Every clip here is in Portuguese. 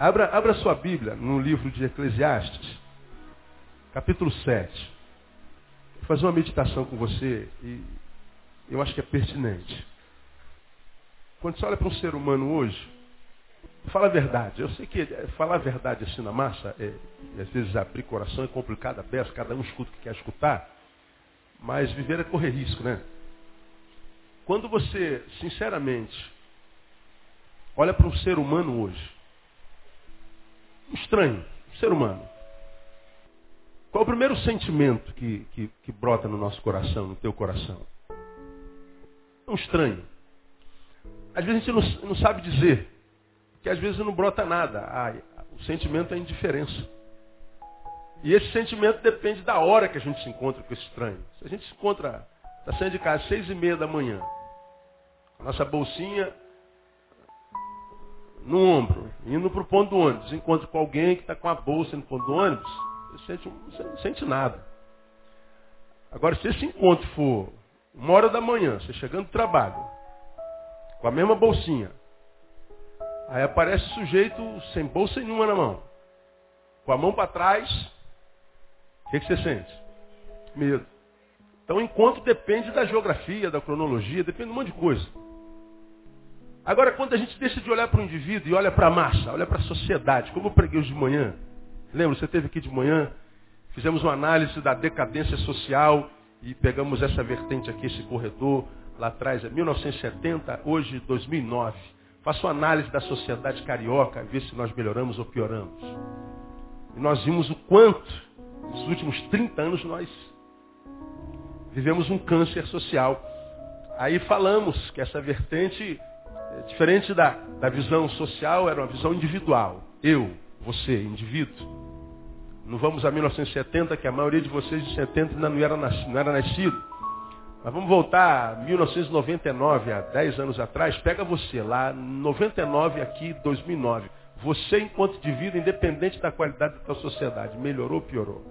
Abra, abra sua Bíblia no livro de Eclesiastes, capítulo 7. Vou fazer uma meditação com você e eu acho que é pertinente. Quando você olha para um ser humano hoje, fala a verdade. Eu sei que falar a verdade assim na massa, é, às vezes abrir coração é complicado, aberto, cada um escuta o que quer escutar, mas viver é correr risco, né? Quando você, sinceramente, olha para um ser humano hoje, estranho, ser humano, qual é o primeiro sentimento que, que, que brota no nosso coração, no teu coração? Um estranho. Às vezes a gente não, não sabe dizer, que às vezes não brota nada. Ah, o sentimento é indiferença. E esse sentimento depende da hora que a gente se encontra com esse estranho. Se a gente se encontra, está saindo de casa às seis e meia da manhã, nossa bolsinha no ombro, indo para o ponto do ônibus, encontra com alguém que está com a bolsa no ponto do ônibus, você não sente nada. Agora, se esse encontro for uma hora da manhã, você chegando do trabalho, com a mesma bolsinha, aí aparece o sujeito sem bolsa nenhuma na mão, com a mão para trás, o que, que você sente? Medo. Então o encontro depende da geografia, da cronologia, depende de um monte de coisa. Agora, quando a gente deixa de olhar para o indivíduo e olha para a massa, olha para a sociedade, como eu preguei hoje de manhã, lembra, você esteve aqui de manhã, fizemos uma análise da decadência social e pegamos essa vertente aqui, esse corredor, lá atrás, é 1970, hoje 2009. Faço uma análise da sociedade carioca, ver se nós melhoramos ou pioramos. E nós vimos o quanto, nos últimos 30 anos, nós vivemos um câncer social. Aí falamos que essa vertente Diferente da, da visão social, era uma visão individual. Eu, você, indivíduo. Não vamos a 1970, que a maioria de vocês de 70 ainda não era, nascido, não era nascido. Mas vamos voltar a 1999, há 10 anos atrás. Pega você lá, 99 aqui, 2009. Você, enquanto indivíduo, independente da qualidade da tua sociedade, melhorou ou piorou?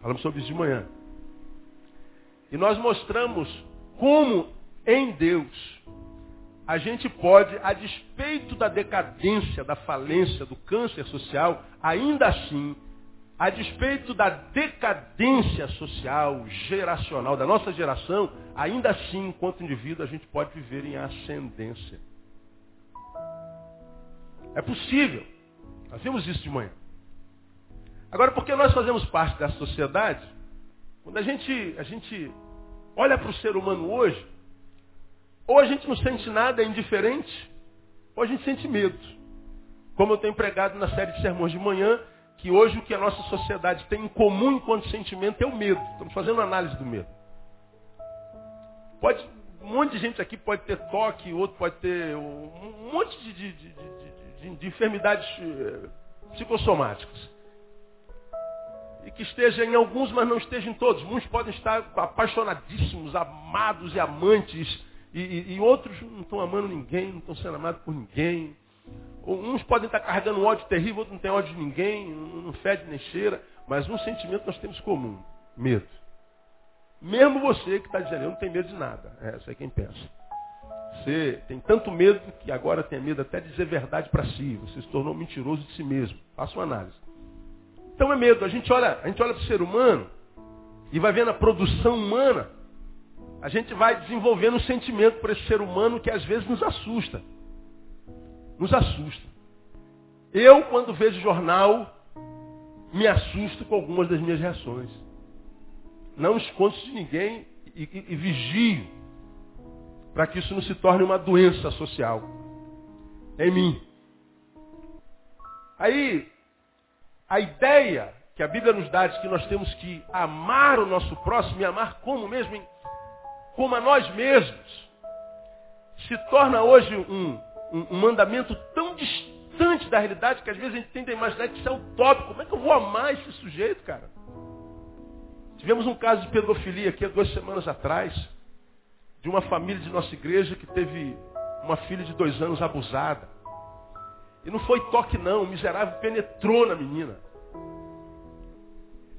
Falamos sobre isso de manhã. E nós mostramos como em Deus a gente pode, a despeito da decadência, da falência, do câncer social, ainda assim, a despeito da decadência social, geracional, da nossa geração, ainda assim, enquanto indivíduo, a gente pode viver em ascendência. É possível. Nós vimos isso de manhã. Agora, porque nós fazemos parte da sociedade, quando a gente, a gente olha para o ser humano hoje, ou a gente não sente nada, é indiferente, ou a gente sente medo. Como eu tenho pregado na série de sermões de manhã, que hoje o que a nossa sociedade tem em comum enquanto sentimento é o medo. Estamos fazendo análise do medo. Pode, um monte de gente aqui pode ter toque, outro pode ter um monte de, de, de, de enfermidades eh, psicossomáticas. E que esteja em alguns, mas não esteja em todos. Muitos podem estar apaixonadíssimos, amados e amantes e, e, e outros não estão amando ninguém, não estão sendo amados por ninguém. Uns podem estar carregando ódio terrível, outros não têm ódio de ninguém, não fede nem cheira. Mas um sentimento nós temos comum, medo. Mesmo você que está dizendo, eu não tenho medo de nada. É, isso é quem pensa. Você tem tanto medo que agora tem medo até de dizer verdade para si. Você se tornou mentiroso de si mesmo. Faça uma análise. Então é medo. A gente olha, a gente olha para o ser humano e vai vendo a produção humana a gente vai desenvolvendo um sentimento por esse ser humano que às vezes nos assusta. Nos assusta. Eu, quando vejo jornal, me assusto com algumas das minhas reações. Não escondo de ninguém e, e, e vigio para que isso não se torne uma doença social em mim. Aí, a ideia que a Bíblia nos dá de que nós temos que amar o nosso próximo e amar como mesmo, como a nós mesmos, se torna hoje um, um, um mandamento tão distante da realidade que às vezes a gente tenta imaginar que isso é utópico. Como é que eu vou amar esse sujeito, cara? Tivemos um caso de pedofilia aqui há duas semanas atrás, de uma família de nossa igreja que teve uma filha de dois anos abusada. E não foi toque não, o miserável penetrou na menina.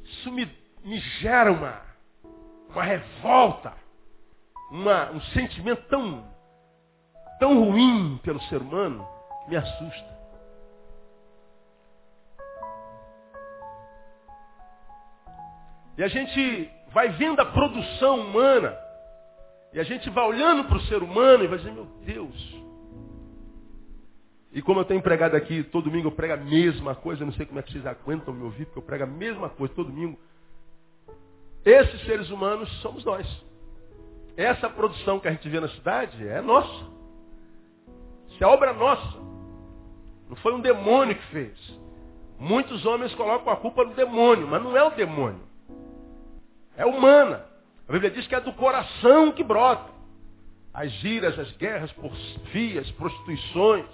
Isso me, me gera uma, uma revolta uma, um sentimento tão, tão ruim pelo ser humano que me assusta. E a gente vai vendo a produção humana, e a gente vai olhando para o ser humano e vai dizer, meu Deus. E como eu tenho pregado aqui, todo domingo eu prego a mesma coisa, eu não sei como é que vocês aguentam me ouvir, porque eu prego a mesma coisa todo domingo. Esses seres humanos somos nós. Essa produção que a gente vê na cidade é nossa. Isso é obra nossa. Não foi um demônio que fez. Muitos homens colocam a culpa no demônio, mas não é o demônio. É humana. A Bíblia diz que é do coração que brota. As giras, as guerras, porfias, prostituições,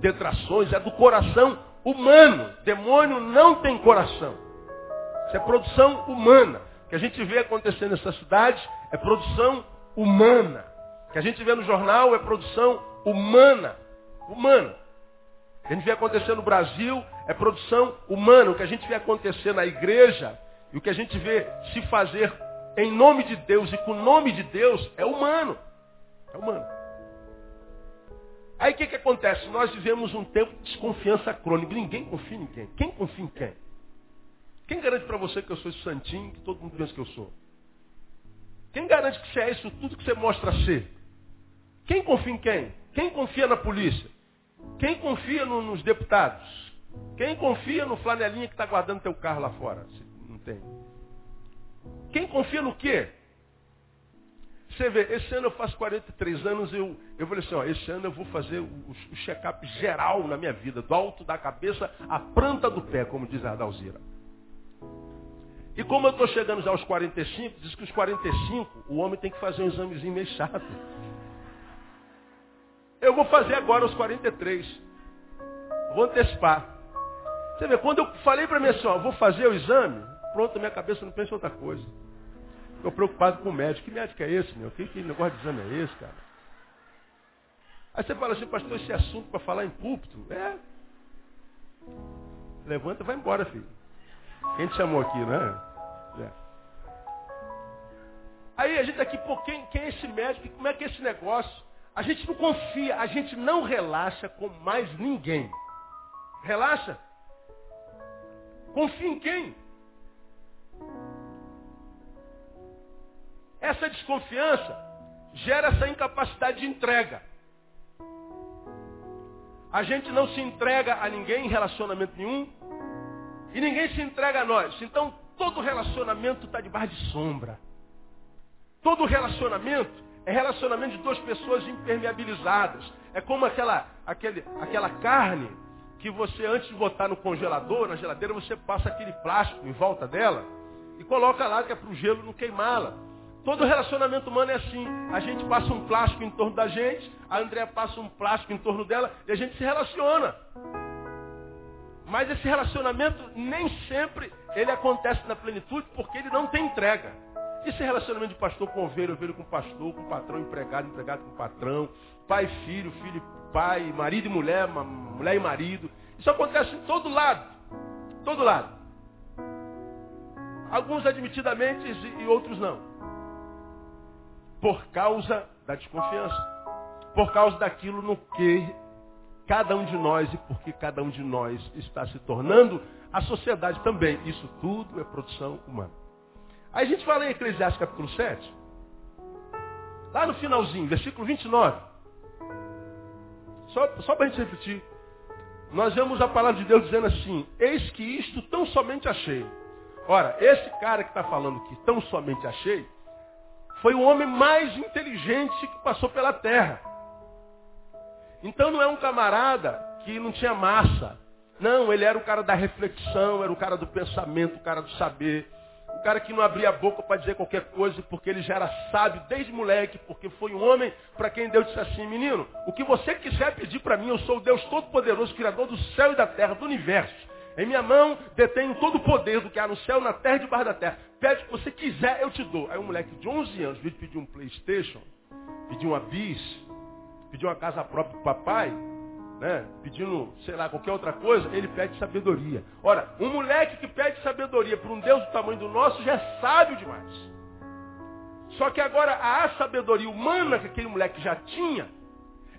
detrações, é do coração humano. Demônio não tem coração. Isso é produção humana. O que a gente vê acontecendo nessa cidade é produção humana. O que a gente vê no jornal é produção humana. Humana. O que a gente vê acontecer no Brasil é produção humana. O que a gente vê acontecer na igreja e o que a gente vê se fazer em nome de Deus e com o nome de Deus é humano. É humano. Aí o que, que acontece? Nós vivemos um tempo de desconfiança crônica. Ninguém confia em ninguém. Quem confia em quem? Quem garante para você que eu sou santinho que todo mundo pensa que eu sou? Quem garante que você é isso tudo que você mostra ser? Quem confia em quem? Quem confia na polícia? Quem confia no, nos deputados? Quem confia no flanelinha que está guardando teu carro lá fora? Não tem. Quem confia no quê? Você vê, esse ano eu faço 43 anos, eu, eu falei assim, ó, esse ano eu vou fazer o, o check-up geral na minha vida, do alto da cabeça à planta do pé, como diz a Adalzira. E como eu estou chegando já aos 45, diz que os 45 o homem tem que fazer um examezinho meio chato. Eu vou fazer agora os 43. Vou antecipar. Você vê, quando eu falei para mim assim, ó, vou fazer o exame, pronto, minha cabeça não pensa em outra coisa. Estou preocupado com o médico. Que médico é esse, meu? Que, que negócio de exame é esse, cara? Aí você fala assim, pastor, esse assunto para falar em púlpito, é. Levanta e vai embora, filho. Quem te chamou aqui, né? É. Aí a gente tá aqui, pô, quem, quem é esse médico? Como é que é esse negócio? A gente não confia, a gente não relaxa com mais ninguém. Relaxa? Confia em quem? Essa desconfiança gera essa incapacidade de entrega. A gente não se entrega a ninguém em relacionamento nenhum e ninguém se entrega a nós. Então todo relacionamento está debaixo de sombra. Todo relacionamento é relacionamento de duas pessoas impermeabilizadas. É como aquela, aquele, aquela carne que você, antes de botar no congelador, na geladeira, você passa aquele plástico em volta dela e coloca lá que é para o gelo não queimá-la. Todo relacionamento humano é assim. A gente passa um plástico em torno da gente, a Andréa passa um plástico em torno dela e a gente se relaciona. Mas esse relacionamento nem sempre ele acontece na plenitude porque ele não tem entrega. Isso é relacionamento de pastor com ovelha, ovelha com pastor, com patrão, empregado, empregado com patrão, pai filho, filho pai, marido e mulher, mulher e marido. Isso acontece em todo lado. Todo lado. Alguns admitidamente e outros não. Por causa da desconfiança. Por causa daquilo no que cada um de nós e porque cada um de nós está se tornando a sociedade também. Isso tudo é produção humana. Aí a gente fala em Eclesiastes capítulo 7. Lá no finalzinho, versículo 29. Só, só para a gente repetir. Nós vemos a palavra de Deus dizendo assim, eis que isto tão somente achei. Ora, esse cara que está falando que tão somente achei, foi o homem mais inteligente que passou pela terra. Então não é um camarada que não tinha massa. Não, ele era o cara da reflexão, era o cara do pensamento, o cara do saber cara que não abria a boca para dizer qualquer coisa, porque ele já era sábio desde moleque, porque foi um homem para quem Deus disse assim, menino, o que você quiser pedir para mim, eu sou o Deus Todo-Poderoso, Criador do céu e da terra, do universo. Em minha mão detenho todo o poder do que há no céu, na terra e debaixo da terra. Pede o que você quiser, eu te dou. Aí um moleque de 11 anos veio pedir um Playstation, pedir uma bis, pedir uma casa própria para o papai, né, pedindo, sei lá, qualquer outra coisa, ele pede sabedoria. Ora, um moleque que pede sabedoria para um Deus do tamanho do nosso já é sábio demais. Só que agora a sabedoria humana que aquele moleque já tinha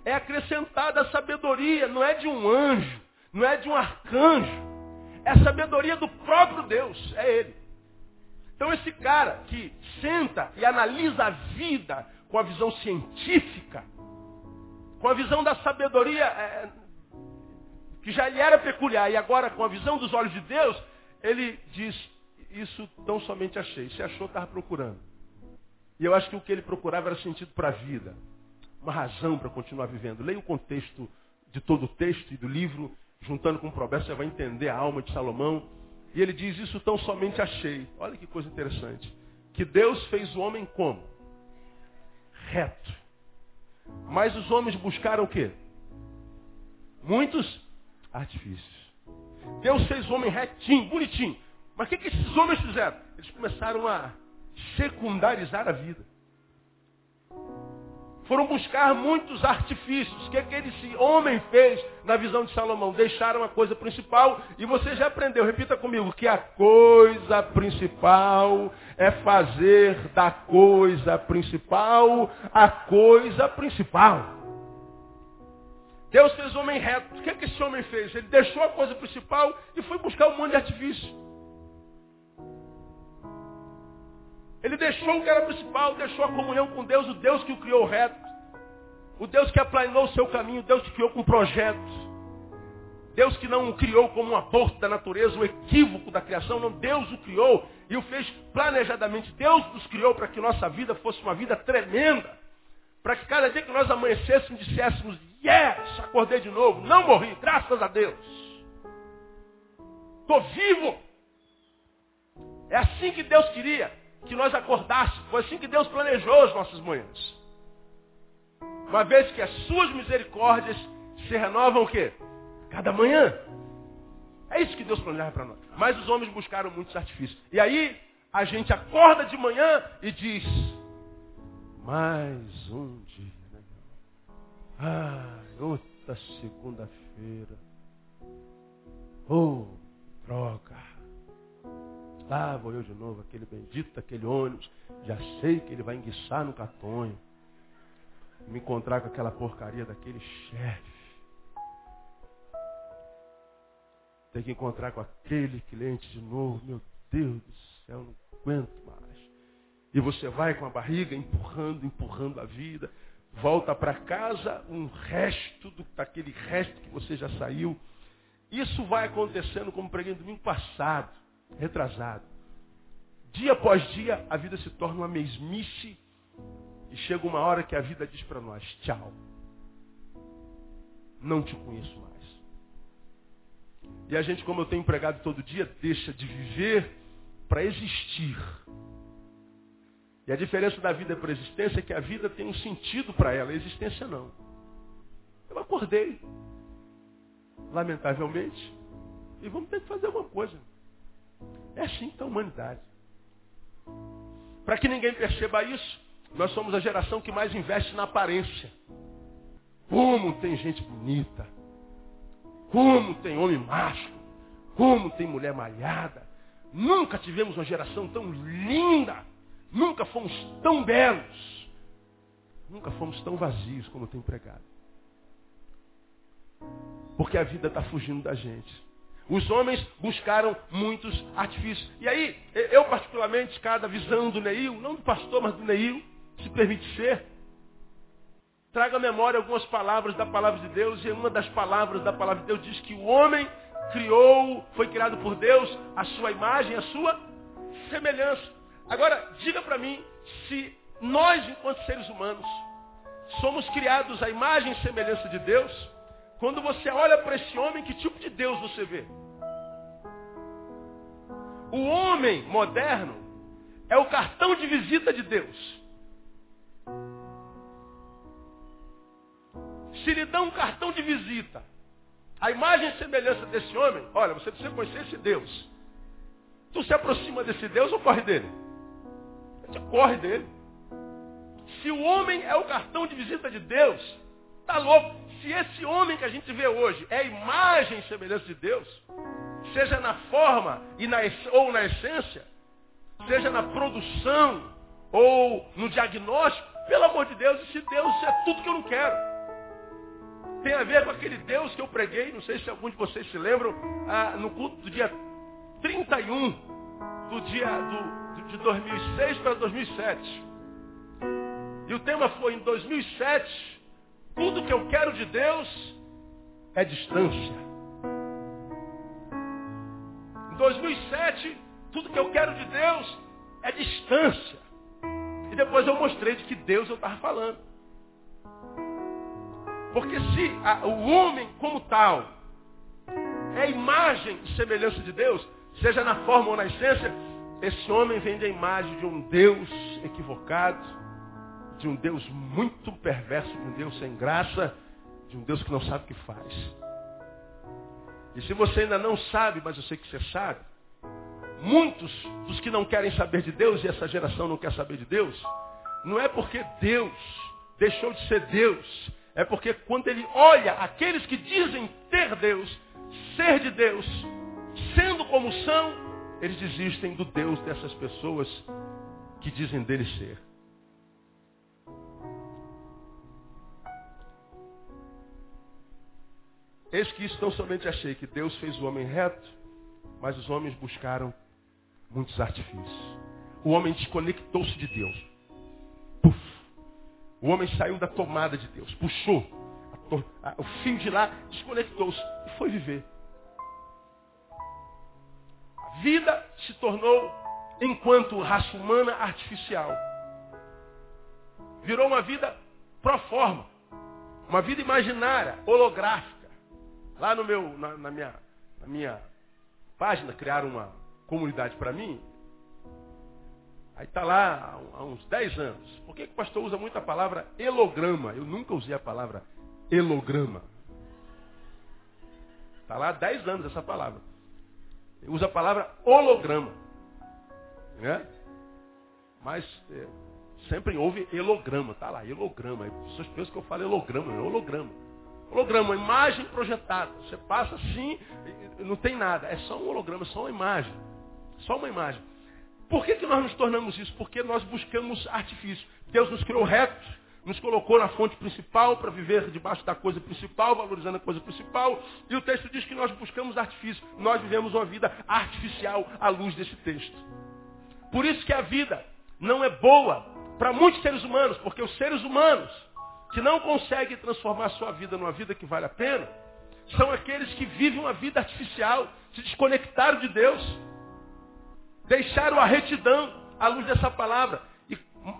é acrescentada a sabedoria, não é de um anjo, não é de um arcanjo, é sabedoria do próprio Deus, é ele. Então esse cara que senta e analisa a vida com a visão científica, com a visão da sabedoria é, que já lhe era peculiar e agora com a visão dos olhos de Deus, ele diz, isso tão somente achei. Se achou, estava procurando. E eu acho que o que ele procurava era sentido para a vida. Uma razão para continuar vivendo. Leia o contexto de todo o texto e do livro, juntando com o provérbio, você vai entender a alma de Salomão. E ele diz, isso tão somente achei. Olha que coisa interessante. Que Deus fez o homem como? Reto. Mas os homens buscaram o quê? Muitos artifícios. Deus fez o homem retinho, bonitinho. Mas o que, que esses homens fizeram? Eles começaram a secundarizar a vida. Foram buscar muitos artifícios. O que, esse homem fez na visão de Salomão? Deixaram a coisa principal e você já aprendeu, repita comigo, que a coisa principal é fazer da coisa principal a coisa principal. Deus fez o homem reto. O que, que esse homem fez? Ele deixou a coisa principal e foi buscar um monte de artifício. Ele deixou o que era principal, deixou a comunhão com Deus, o Deus que o criou reto. O Deus que aplanou o seu caminho, o Deus que criou com projetos. Deus que não o criou como um aborto da natureza, um equívoco da criação, não, Deus o criou e o fez planejadamente. Deus nos criou para que nossa vida fosse uma vida tremenda. Para que cada dia que nós amanhecêssemos disséssemos, yes, acordei de novo, não morri, graças a Deus. Estou vivo. É assim que Deus queria que nós acordássemos. Foi assim que Deus planejou as nossas manhãs. Uma vez que as suas misericórdias se renovam o quê? Cada manhã. É isso que Deus planejava para nós. Mas os homens buscaram muitos artifícios. E aí, a gente acorda de manhã e diz, mais um dia. Né? Ah, outra segunda-feira. Oh, droga. Lá vou eu de novo, aquele bendito, aquele ônibus. Já sei que ele vai enguiçar no catonho. Me encontrar com aquela porcaria daquele chefe. Tem que encontrar com aquele cliente de novo. Meu Deus do céu, não aguento mais. E você vai com a barriga empurrando, empurrando a vida. Volta para casa, um resto do, daquele resto que você já saiu. Isso vai acontecendo, como preguei no domingo passado retrasado. Dia após dia, a vida se torna uma mesmice e chega uma hora que a vida diz para nós, tchau. Não te conheço mais. E a gente, como eu tenho empregado todo dia, deixa de viver para existir. E a diferença da vida para a existência é que a vida tem um sentido para ela, a existência não. Eu acordei, lamentavelmente, e vamos ter que fazer alguma coisa. É assim que está a humanidade. Para que ninguém perceba isso, nós somos a geração que mais investe na aparência. Como tem gente bonita. Como tem homem macho. Como tem mulher malhada. Nunca tivemos uma geração tão linda. Nunca fomos tão belos. Nunca fomos tão vazios como tem pregado. Porque a vida está fugindo da gente. Os homens buscaram muitos artifícios. E aí, eu particularmente, cada visão do Neil, não do pastor, mas do Neil, se permite ser, traga à memória algumas palavras da palavra de Deus, e uma das palavras da palavra de Deus diz que o homem criou, foi criado por Deus, a sua imagem, a sua semelhança. Agora, diga para mim se nós, enquanto seres humanos, somos criados à imagem e semelhança de Deus, quando você olha para esse homem, que tipo de Deus você vê? O homem moderno é o cartão de visita de Deus. Se lhe dá um cartão de visita, a imagem e semelhança desse homem, olha, você precisa conhecer esse Deus. Tu se aproxima desse Deus ou corre dele? Você corre dele. Se o homem é o cartão de visita de Deus, tá louco se esse homem que a gente vê hoje é a imagem e semelhança de Deus, seja na forma e na, ou na essência, seja na produção ou no diagnóstico, pelo amor de Deus, esse Deus é tudo que eu não quero. Tem a ver com aquele Deus que eu preguei, não sei se algum de vocês se lembram, ah, no culto do dia 31 do dia do, de 2006 para 2007. E o tema foi em 2007, tudo que eu quero de Deus é distância. Em 2007, tudo que eu quero de Deus é distância. E depois eu mostrei de que Deus eu estava falando. Porque se a, o homem como tal é imagem e semelhança de Deus, seja na forma ou na essência, esse homem vem da imagem de um Deus equivocado, de um Deus muito perverso, de um Deus sem graça, de um Deus que não sabe o que faz. E se você ainda não sabe, mas eu sei que você sabe, muitos dos que não querem saber de Deus, e essa geração não quer saber de Deus, não é porque Deus deixou de ser Deus, é porque quando ele olha aqueles que dizem ter Deus, ser de Deus, sendo como são, eles desistem do Deus dessas pessoas que dizem dele ser. Eis que isso tão somente achei, que Deus fez o homem reto, mas os homens buscaram muitos artifícios. O homem desconectou-se de Deus. Puf. O homem saiu da tomada de Deus, puxou o fio de lá, desconectou-se e foi viver. A vida se tornou, enquanto raça humana, artificial. Virou uma vida pro forma, uma vida imaginária, holográfica. Lá no meu, na, na, minha, na minha página, criaram uma comunidade para mim. Aí está lá há uns 10 anos. Por que, que o pastor usa muito a palavra elograma? Eu nunca usei a palavra elograma. Está lá há 10 anos essa palavra. Ele usa a palavra holograma. Né? Mas é, sempre houve elograma. Está lá, elograma. As pessoas pensam que eu falo elograma, é holograma. Holograma, imagem projetada. Você passa assim, não tem nada. É só um holograma, só uma imagem. Só uma imagem. Por que, que nós nos tornamos isso? Porque nós buscamos artifício. Deus nos criou retos, nos colocou na fonte principal para viver debaixo da coisa principal, valorizando a coisa principal. E o texto diz que nós buscamos artifício. Nós vivemos uma vida artificial à luz desse texto. Por isso que a vida não é boa para muitos seres humanos, porque os seres humanos que não conseguem transformar sua vida numa vida que vale a pena, são aqueles que vivem uma vida artificial, se desconectaram de Deus, deixaram a retidão à luz dessa palavra. E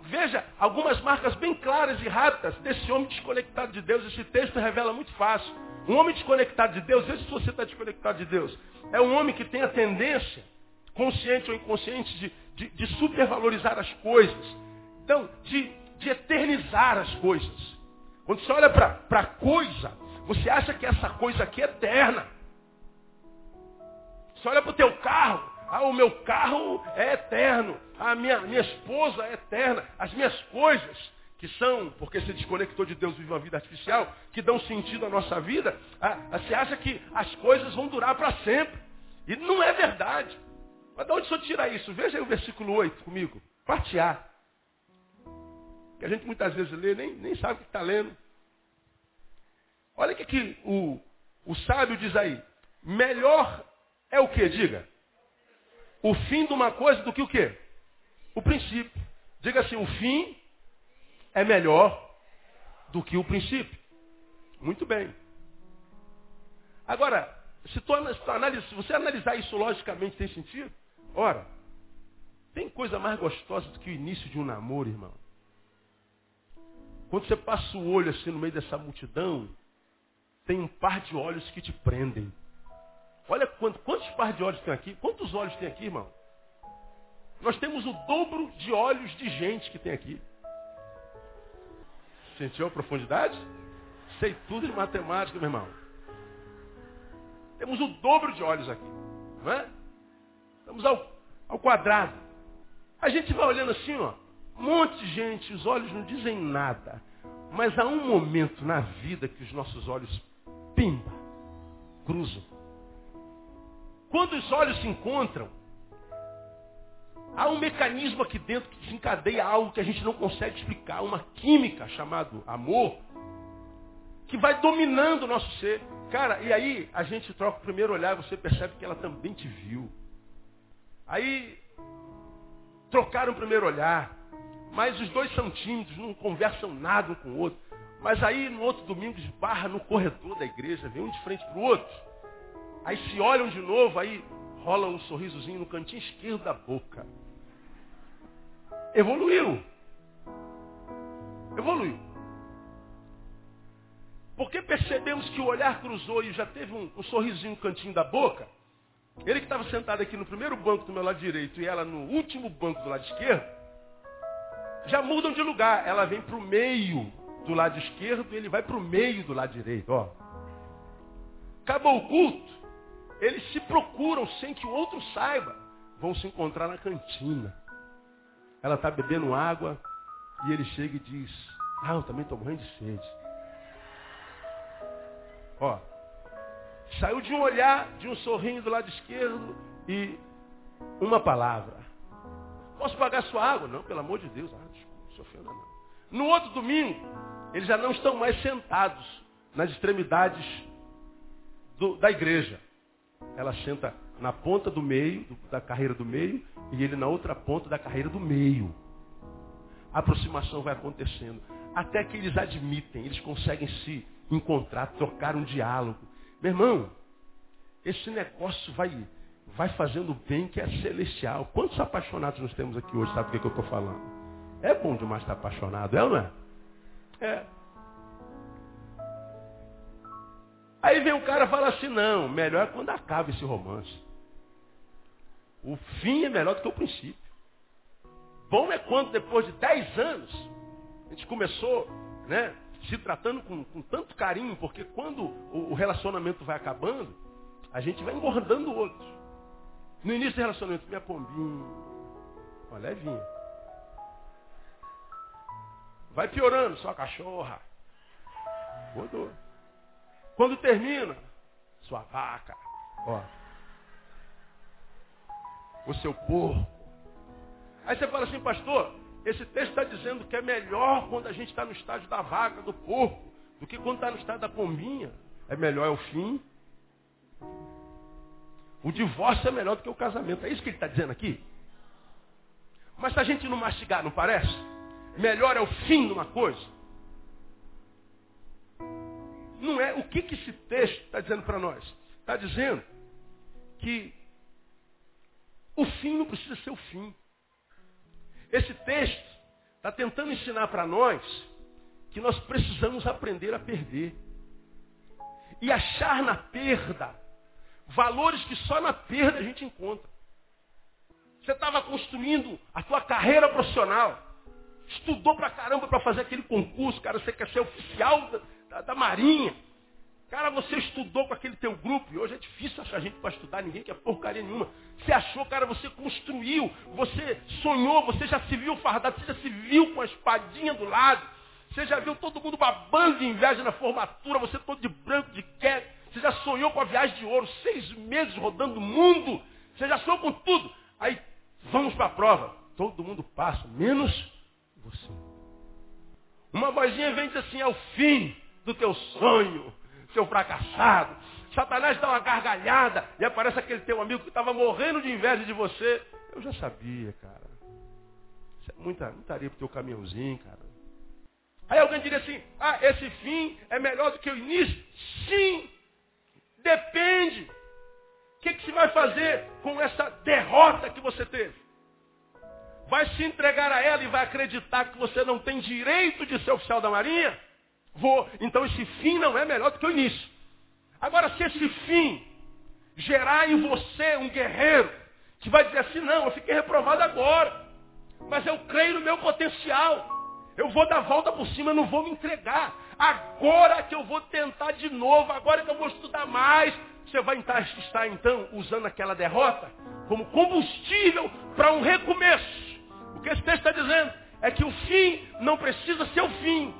veja algumas marcas bem claras e rápidas desse homem desconectado de Deus. Esse texto revela muito fácil. Um homem desconectado de Deus, veja se você está desconectado de Deus, é um homem que tem a tendência, consciente ou inconsciente, de, de, de supervalorizar as coisas. Então, de, de eternizar as coisas. Quando você olha para a coisa, você acha que essa coisa aqui é eterna. Você olha para o teu carro, ah, o meu carro é eterno, a minha, minha esposa é eterna, as minhas coisas, que são, porque se desconectou de Deus, vive uma vida artificial, que dão sentido à nossa vida, ah, você acha que as coisas vão durar para sempre. E não é verdade. Mas de onde você tira isso? Veja aí o versículo 8 comigo. Parte A que a gente muitas vezes lê, nem, nem sabe o que está lendo. Olha o que, que o, o sábio diz aí. Melhor é o que? Diga. O fim de uma coisa do que o quê? O princípio. Diga assim, o fim é melhor do que o princípio. Muito bem. Agora, se, tu, se você analisar isso logicamente, tem sentido? Ora, tem coisa mais gostosa do que o início de um namoro, irmão. Quando você passa o olho assim no meio dessa multidão, tem um par de olhos que te prendem. Olha quantos, quantos par de olhos tem aqui. Quantos olhos tem aqui, irmão? Nós temos o dobro de olhos de gente que tem aqui. Sentiu a profundidade? Sei tudo de matemática, meu irmão. Temos o dobro de olhos aqui. Não é? Estamos ao, ao quadrado. A gente vai olhando assim, ó. Um monte de gente, os olhos não dizem nada. Mas há um momento na vida que os nossos olhos pimba, cruzam. Quando os olhos se encontram, há um mecanismo aqui dentro que desencadeia algo que a gente não consegue explicar, uma química chamada amor, que vai dominando o nosso ser. Cara, e aí a gente troca o primeiro olhar e você percebe que ela também te viu. Aí trocaram o primeiro olhar. Mas os dois são tímidos, não conversam nada um com o outro. Mas aí no outro domingo esbarra no corredor da igreja, vem um de frente para o outro. Aí se olham de novo, aí rola um sorrisozinho no cantinho esquerdo da boca. Evoluiu. Evoluiu. Porque percebemos que o olhar cruzou e já teve um, um sorrisinho no cantinho da boca. Ele que estava sentado aqui no primeiro banco do meu lado direito e ela no último banco do lado esquerdo, já mudam de lugar. Ela vem para o meio do lado esquerdo e ele vai para o meio do lado direito. Ó. Acabou o culto, eles se procuram sem que o outro saiba. Vão se encontrar na cantina. Ela está bebendo água e ele chega e diz, ah, eu também estou morrendo de sede. Ó, saiu de um olhar, de um sorrinho do lado esquerdo e uma palavra. Posso pagar sua água? Não, pelo amor de Deus. Se. No outro domingo, eles já não estão mais sentados nas extremidades do, da igreja. Ela senta na ponta do meio, do, da carreira do meio, e ele na outra ponta da carreira do meio. A aproximação vai acontecendo. Até que eles admitem, eles conseguem se encontrar, trocar um diálogo. Meu irmão, esse negócio vai, vai fazendo bem que é celestial. Quantos apaixonados nós temos aqui hoje? Sabe o que, que eu estou falando? É bom demais estar apaixonado, é ou não é? É. Aí vem um cara e fala assim, não, melhor é quando acaba esse romance. O fim é melhor do que o princípio. Bom é quando depois de 10 anos, a gente começou, né, se tratando com, com tanto carinho, porque quando o, o, relacionamento vai acabando, a gente vai engordando o outro. No início do relacionamento, minha pombinha, olha, é vinho. Vai piorando, sua cachorra. Quando termina, sua vaca, ó. O seu porco. Aí você fala assim, pastor, esse texto está dizendo que é melhor quando a gente está no estágio da vaca, do porco, do que quando está no estágio da pombinha. É melhor é o fim. O divórcio é melhor do que o casamento. É isso que ele está dizendo aqui? Mas se a gente não mastigar, não parece? Melhor é o fim de uma coisa. Não é. O que, que esse texto está dizendo para nós? Está dizendo que o fim não precisa ser o fim. Esse texto está tentando ensinar para nós que nós precisamos aprender a perder. E achar na perda valores que só na perda a gente encontra. Você estava construindo a tua carreira profissional. Estudou pra caramba para fazer aquele concurso, cara. Você quer ser oficial da, da, da Marinha. Cara, você estudou com aquele teu grupo, e hoje é difícil achar gente para estudar, ninguém quer porcaria nenhuma. Você achou, cara, você construiu, você sonhou, você já se viu fardado, você já se viu com a espadinha do lado, você já viu todo mundo babando de inveja na formatura, você todo de branco, de quer, você já sonhou com a viagem de ouro, seis meses rodando o mundo, você já sonhou com tudo. Aí, vamos para a prova. Todo mundo passa, menos você. Uma vozinha vem e diz assim, é o fim do teu sonho seu fracassado. Satanás dá uma gargalhada e aparece aquele teu amigo que estava morrendo de inveja de você. Eu já sabia, cara. Isso é muita, muita areia pro teu caminhãozinho, cara. Aí alguém diria assim, ah, esse fim é melhor do que o início. Sim, depende. O que, que se vai fazer com essa derrota que você teve? Vai se entregar a ela e vai acreditar que você não tem direito de ser oficial da Marinha? Vou. Então esse fim não é melhor do que o início. Agora, se esse fim gerar em você um guerreiro que vai dizer assim, não, eu fiquei reprovado agora, mas eu creio no meu potencial. Eu vou dar volta por cima, eu não vou me entregar. Agora que eu vou tentar de novo, agora que eu vou estudar mais, você vai estar então usando aquela derrota como combustível para um recomeço. Que esse texto está dizendo é que o fim não precisa ser o fim.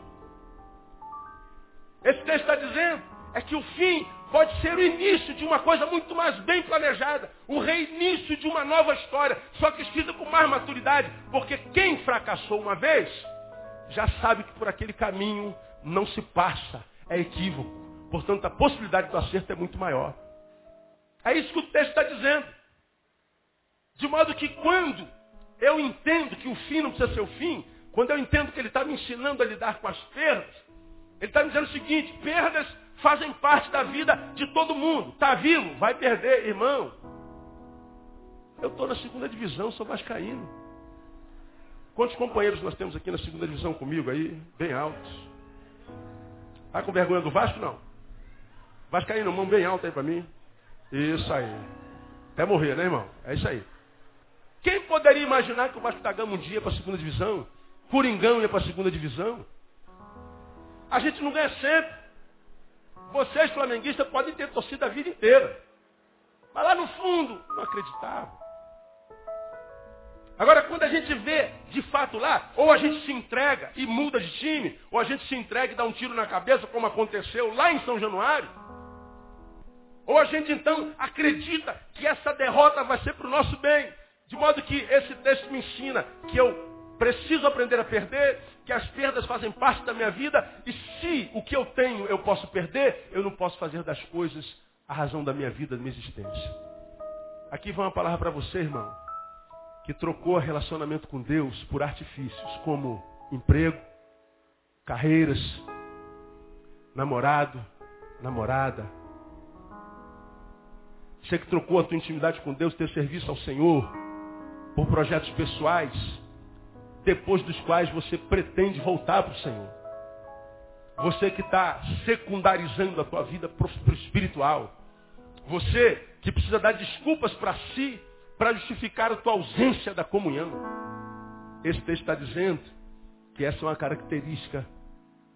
Esse texto está dizendo é que o fim pode ser o início de uma coisa muito mais bem planejada, o reinício de uma nova história, só que escrita com mais maturidade, porque quem fracassou uma vez já sabe que por aquele caminho não se passa, é equívoco. Portanto, a possibilidade do acerto é muito maior. É isso que o texto está dizendo. De modo que quando eu entendo que o fim não precisa ser o fim, quando eu entendo que ele está me ensinando a lidar com as perdas, ele está me dizendo o seguinte, perdas fazem parte da vida de todo mundo. Está vivo, vai perder, irmão. Eu estou na segunda divisão, sou vascaíno. Quantos companheiros nós temos aqui na segunda divisão comigo aí? Bem altos. Está com vergonha do Vasco? Não. Vascaíno, mão bem alta aí para mim. Isso aí. Até morrer, né, irmão? É isso aí. Quem poderia imaginar que o Vasco da Gama um dia para a segunda divisão? Coringão ia para a segunda divisão? A gente não ganha sempre. Vocês, flamenguistas, podem ter torcido a vida inteira. Mas lá no fundo, não acreditavam. Agora, quando a gente vê de fato lá, ou a gente se entrega e muda de time, ou a gente se entrega e dá um tiro na cabeça, como aconteceu lá em São Januário, ou a gente então acredita que essa derrota vai ser para o nosso bem, de modo que esse texto me ensina que eu preciso aprender a perder, que as perdas fazem parte da minha vida, e se o que eu tenho eu posso perder, eu não posso fazer das coisas a razão da minha vida, da minha existência. Aqui vai uma palavra para você, irmão que trocou relacionamento com Deus por artifícios como emprego, carreiras, namorado, namorada. Você que trocou a tua intimidade com Deus, teu serviço ao Senhor, por projetos pessoais, depois dos quais você pretende voltar para o Senhor. Você que está secundarizando a tua vida para o espiritual. Você que precisa dar desculpas para si para justificar a tua ausência da comunhão. Esse texto está dizendo que essa é uma característica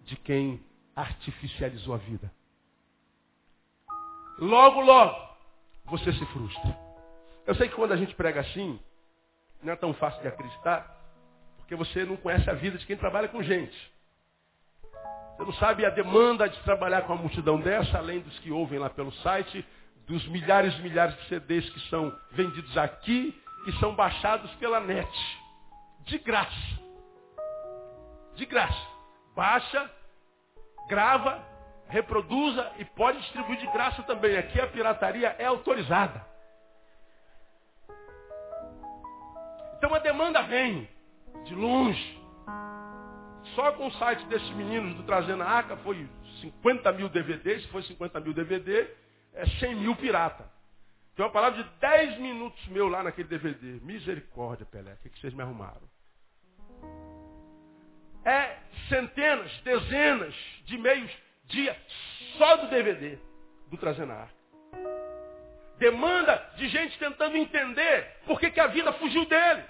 de quem artificializou a vida. Logo, logo, você se frustra. Eu sei que quando a gente prega assim, não é tão fácil de acreditar, porque você não conhece a vida de quem trabalha com gente. Você não sabe a demanda de trabalhar com uma multidão dessa, além dos que ouvem lá pelo site, dos milhares e milhares de CDs que são vendidos aqui e são baixados pela net. De graça. De graça. Baixa, grava, reproduza e pode distribuir de graça também. Aqui a pirataria é autorizada. Então a demanda vem de longe. Só com o site desses meninos do Trazendo a Arca foi 50 mil DVDs, foi 50 mil DVD, é 100 mil pirata. Tem uma palavra de 10 minutos meu lá naquele DVD. Misericórdia, Pelé. O que, que vocês me arrumaram? É centenas, dezenas de meios dia só do DVD do Trazendo a Arca. Demanda de gente tentando entender por que, que a vida fugiu dele.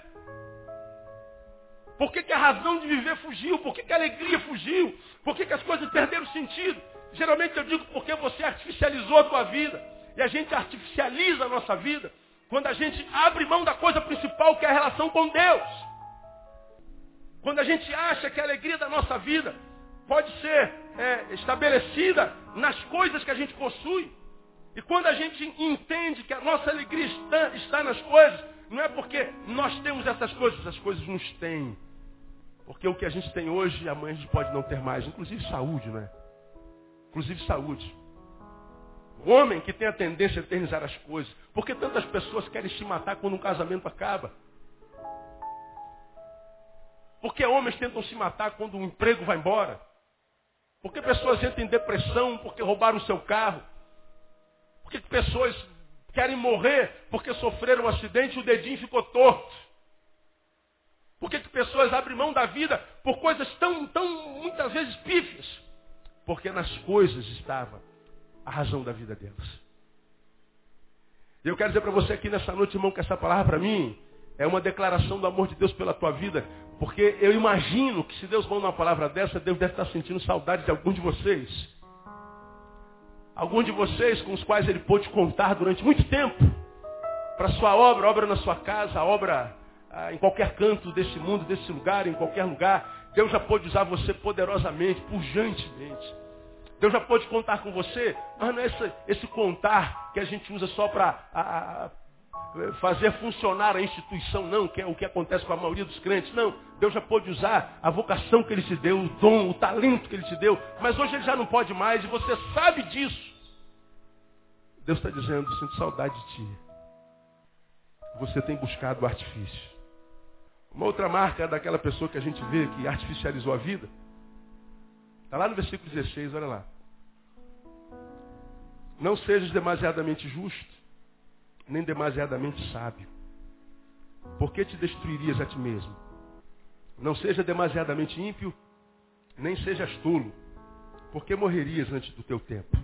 Por que, que a razão de viver fugiu? Por que, que a alegria fugiu? Por que, que as coisas perderam sentido? Geralmente eu digo porque você artificializou a tua vida. E a gente artificializa a nossa vida quando a gente abre mão da coisa principal que é a relação com Deus. Quando a gente acha que a alegria da nossa vida pode ser é, estabelecida nas coisas que a gente possui. E quando a gente entende que a nossa alegria está, está nas coisas, não é porque nós temos essas coisas, as coisas nos têm. Porque o que a gente tem hoje, amanhã a gente pode não ter mais, inclusive saúde, né? inclusive saúde. O homem que tem a tendência a eternizar as coisas. Por que tantas pessoas querem se matar quando um casamento acaba? Por que homens tentam se matar quando um emprego vai embora? Por que pessoas entram em depressão porque roubaram o seu carro? Por que pessoas querem morrer porque sofreram um acidente e o dedinho ficou torto? Por que pessoas abrem mão da vida por coisas tão, tão muitas vezes pífias? Porque nas coisas estava a razão da vida delas. Eu quero dizer para você aqui nessa noite, irmão, que essa palavra para mim é uma declaração do amor de Deus pela tua vida. Porque eu imagino que se Deus manda uma palavra dessa, Deus deve estar sentindo saudade de algum de vocês. Algum de vocês com os quais ele pôde contar durante muito tempo. Para sua obra, obra na sua casa, obra ah, em qualquer canto desse mundo, desse lugar, em qualquer lugar. Deus já pôde usar você poderosamente, pujantemente. Deus já pode contar com você, mas não é esse, esse contar que a gente usa só para fazer funcionar a instituição, não, que é o que acontece com a maioria dos crentes. Não, Deus já pode usar a vocação que Ele te deu, o dom, o talento que Ele te deu, mas hoje Ele já não pode mais e você sabe disso. Deus está dizendo, sinto saudade de ti. Você tem buscado o artifício. Uma outra marca daquela pessoa que a gente vê que artificializou a vida. Está lá no versículo 16, olha lá. Não sejas demasiadamente justo, nem demasiadamente sábio. Por que te destruirias a ti mesmo? Não seja demasiadamente ímpio, nem sejas tolo, porque morrerias antes do teu tempo.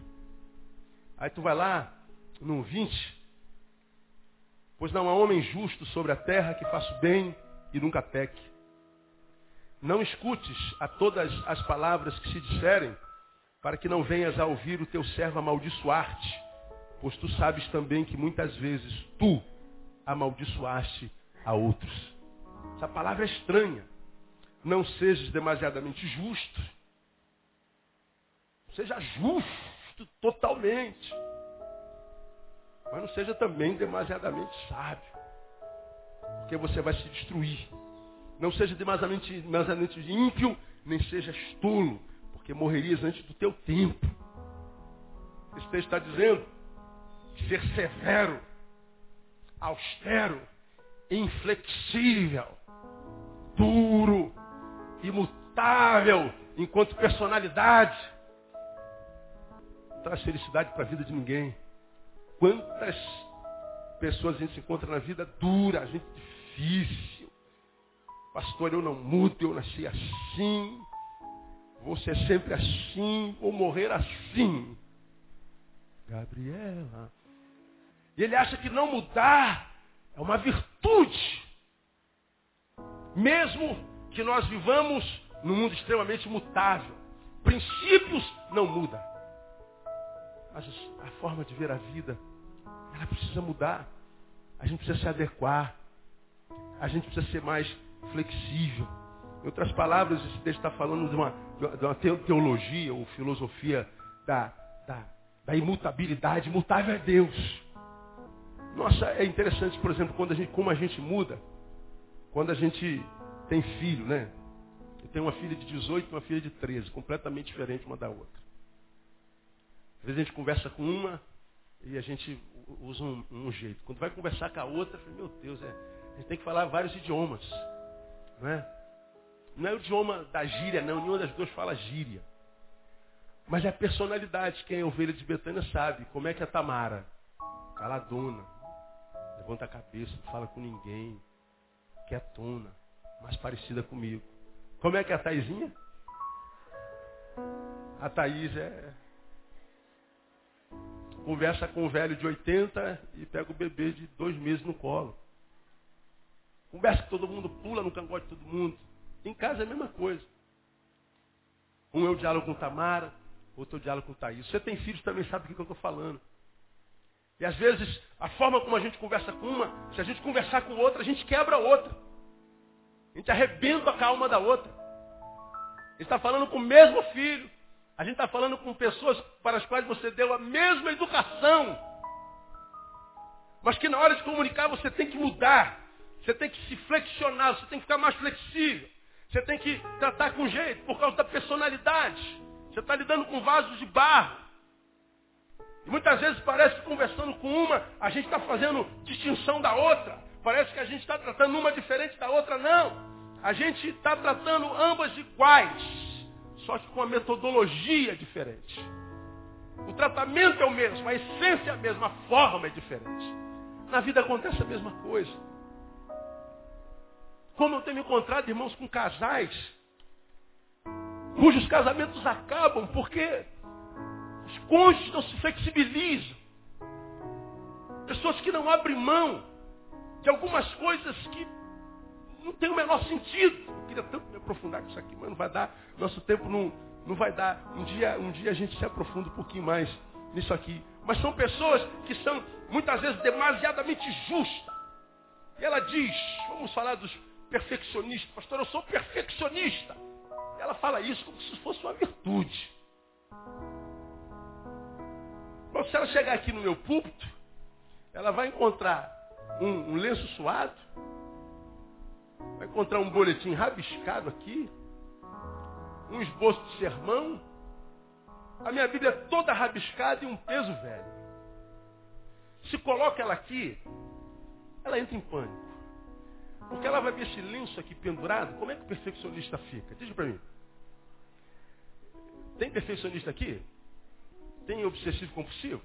Aí tu vai lá, no 20, pois não há homem justo sobre a terra que faça bem e nunca peque. Não escutes a todas as palavras que se disserem, para que não venhas a ouvir o teu servo amaldiçoar-te, pois tu sabes também que muitas vezes tu amaldiçoaste a outros. Essa palavra é estranha. Não sejas demasiadamente justo. Seja justo totalmente. Mas não seja também demasiadamente sábio. Porque você vai se destruir. Não seja demasiadamente, demasiadamente ímpio, nem seja tolo porque morrerias antes do teu tempo. Esse texto está dizendo que ser severo, austero, inflexível, duro, imutável, enquanto personalidade, traz felicidade para a vida de ninguém. Quantas pessoas a gente se encontra na vida dura, gente difícil. Pastor, eu não mudo, eu nasci assim. Vou ser sempre assim, vou morrer assim. Gabriela. E ele acha que não mudar é uma virtude. Mesmo que nós vivamos num mundo extremamente mutável. Princípios não mudam. Mas a forma de ver a vida, ela precisa mudar. A gente precisa se adequar. A gente precisa ser mais flexível. Em outras palavras, esse texto está falando de uma, de uma teologia ou filosofia da, da, da imutabilidade. Imutável é Deus. Nossa, é interessante, por exemplo, quando a gente, como a gente muda, quando a gente tem filho, né? Eu tenho uma filha de 18 e uma filha de 13, completamente diferente uma da outra. Às vezes a gente conversa com uma e a gente usa um, um jeito. Quando vai conversar com a outra, meu Deus, é, a gente tem que falar vários idiomas. Não é? Não é o idioma da gíria, não. Nenhuma das duas fala gíria. Mas é a personalidade. Quem é ovelha de Betânia sabe. Como é que é a Tamara? Caladona. Levanta a cabeça, não fala com ninguém. Quietona. Mais parecida comigo. Como é que é a Taizinha? A Thaís é. Conversa com o velho de 80 e pega o bebê de dois meses no colo. Conversa que todo mundo pula no cangote de todo mundo. Em casa é a mesma coisa. Um é o diálogo com Tamara, outro é o diálogo com Thaís. Você tem filhos também sabe o que eu estou falando. E às vezes, a forma como a gente conversa com uma, se a gente conversar com outra, a gente quebra a outra. A gente arrebenta a calma da outra. Gente está falando com o mesmo filho. A gente está falando com pessoas para as quais você deu a mesma educação. Mas que na hora de comunicar você tem que mudar. Você tem que se flexionar, você tem que ficar mais flexível. Você tem que tratar com jeito, por causa da personalidade. Você está lidando com vasos de barro. E muitas vezes parece que conversando com uma, a gente está fazendo distinção da outra. Parece que a gente está tratando uma diferente da outra. Não. A gente está tratando ambas iguais. Só que com uma metodologia diferente. O tratamento é o mesmo, a essência é a mesma, a forma é diferente. Na vida acontece a mesma coisa. Como eu tenho encontrado irmãos com casais, cujos casamentos acabam porque os cônjuges não se flexibilizam. Pessoas que não abrem mão de algumas coisas que não tem o menor sentido. Eu queria tanto me aprofundar com isso aqui, mas não vai dar. Nosso tempo não, não vai dar. Um dia, um dia a gente se aprofunda um pouquinho mais nisso aqui. Mas são pessoas que são muitas vezes demasiadamente justas. E ela diz, vamos falar dos perfeccionista. Pastor, eu sou perfeccionista. Ela fala isso como se fosse uma virtude. Mas se ela chegar aqui no meu púlpito, ela vai encontrar um, um lenço suado, vai encontrar um boletim rabiscado aqui, um esboço de sermão, a minha Bíblia é toda rabiscada e um peso velho. Se coloca ela aqui, ela entra em pânico. Porque ela vai ver esse lenço aqui pendurado, como é que o perfeccionista fica? Diz para mim. Tem perfeccionista aqui? Tem obsessivo compulsivo?